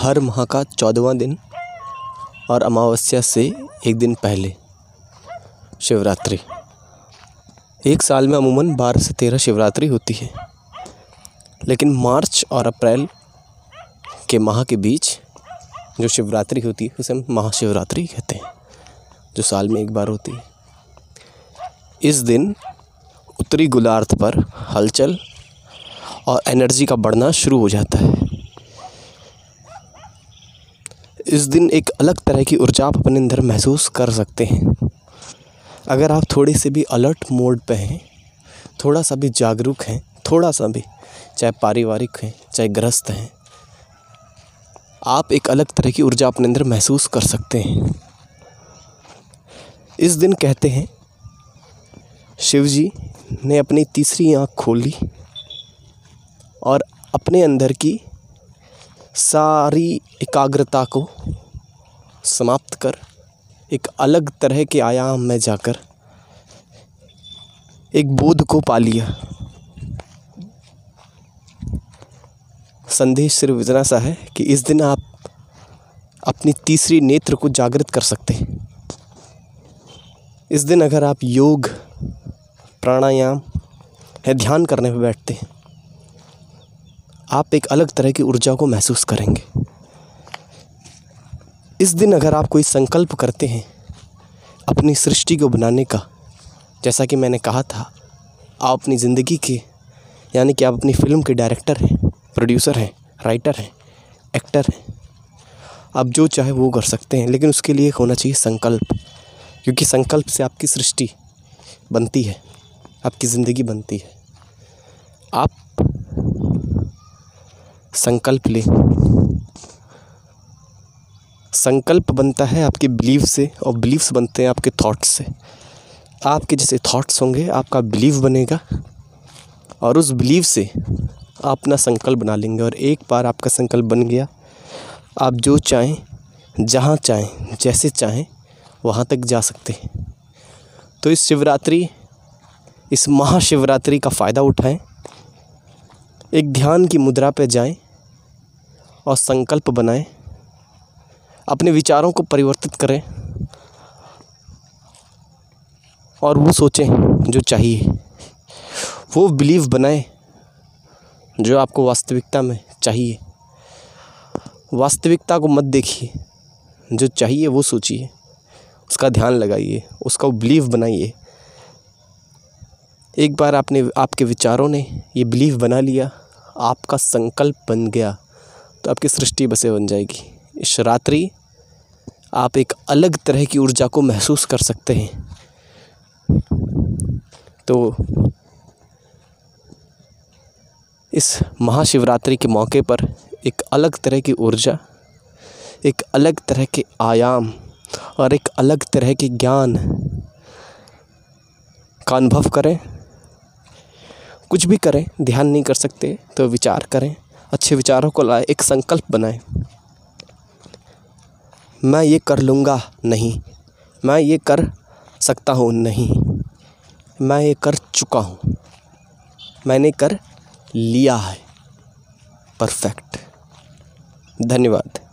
हर माह का चौदहवां दिन और अमावस्या से एक दिन पहले शिवरात्रि। एक साल में अमूमन बारह से तेरह शिवरात्रि होती है। लेकिन मार्च और अप्रैल के माह के बीच जो शिवरात्रि होती है, उसे हम महाशिवरात्रि कहते हैं, जो साल में एक बार होती है। इस दिन उत्तरी गोलार्ध पर हलचल और एनर्जी का बढ़ना शुरू हो जाता है। इस दिन एक अलग तरह की ऊर्जा आप अपने अंदर महसूस कर सकते हैं। अगर आप थोड़े से भी अलर्ट मोड पे हैं, थोड़ा सा भी जागरूक हैं, थोड़ा सा भी, चाहे पारिवारिक हैं, चाहे ग्रस्त हैं, आप एक अलग तरह की ऊर्जा अपने अंदर महसूस कर सकते हैं। इस दिन कहते हैं, शिव जी ने अपनी तीसरी आँख खोली और अपने अंदर की सारी एकाग्रता को समाप्त कर, एक अलग तरह के आयाम में जाकर, एक बोध को पा लिया। संदेश सिर्फ़ इतना सा है कि इस दिन आप अपनी तीसरी नेत्र को जागृत कर सकते हैं। इस दिन अगर आप योग, प्राणायाम, या ध्यान करने पर बैठते हैं आप एक अलग तरह की ऊर्जा को महसूस करेंगे। इस दिन अगर आप कोई संकल्प करते हैं, अपनी सृष्टि को बनाने का, जैसा कि मैंने कहा था, आप अपनी ज़िंदगी के, यानी कि आप अपनी फ़िल्म के डायरेक्टर हैं, प्रोड्यूसर हैं, राइटर हैं, एक्टर हैं, आप जो चाहे वो कर सकते हैं, लेकिन उसके लिए होना चाहिए संकल्प, क्योंकि संकल्प से आपकी सृष्टि बनती है, आपकी ज़िंदगी बनती है। आप संकल्प लें। संकल्प बनता है आपके बिलीव से और बिलीव्स बनते हैं आपके थॉट्स से। आपके जैसे थॉट्स होंगे, आपका बिलीव बनेगा और उस बिलीव से आप अपना संकल्प बना लेंगे और एक बार आपका संकल्प बन गया, आप जो चाहें, जहाँ चाहें, जैसे चाहें, वहाँ तक जा सकते हैं। तो इस शिवरात्रि, इस महाशिवरात्रि का फ़ायदा उठाएँ। एक ध्यान की मुद्रा पर जाएँ। और संकल्प बनाएँ। अपने विचारों को परिवर्तित करें। और वो सोचें जो चाहिए। वो बिलीव बनाएँ जो आपको वास्तविकता में चाहिए। वास्तविकता को मत देखिए। जो चाहिए वो सोचिए। उसका ध्यान लगाइए। उसका बिलीव बनाइए। एक बार आपने, आपके विचारों ने ये बिलीव बना लिया। आपका संकल्प बन गया। तो आपकी सृष्टि बसे बन जाएगी। इस रात्रि आप एक अलग तरह की ऊर्जा को महसूस कर सकते हैं। तो इस महाशिवरात्रि के मौके पर एक अलग तरह की ऊर्जा, एक अलग तरह के आयाम और एक अलग तरह के ज्ञान का अनुभव करें। कुछ भी करें, ध्यान नहीं कर सकते तो विचार करें। अच्छे विचारों को लाए, एक संकल्प बनाए। मैं ये कर लूँगा नहीं। मैं ये कर सकता हूँ नहीं। मैं ये कर चुका हूँ। मैंने कर लिया है। परफेक्ट। धन्यवाद।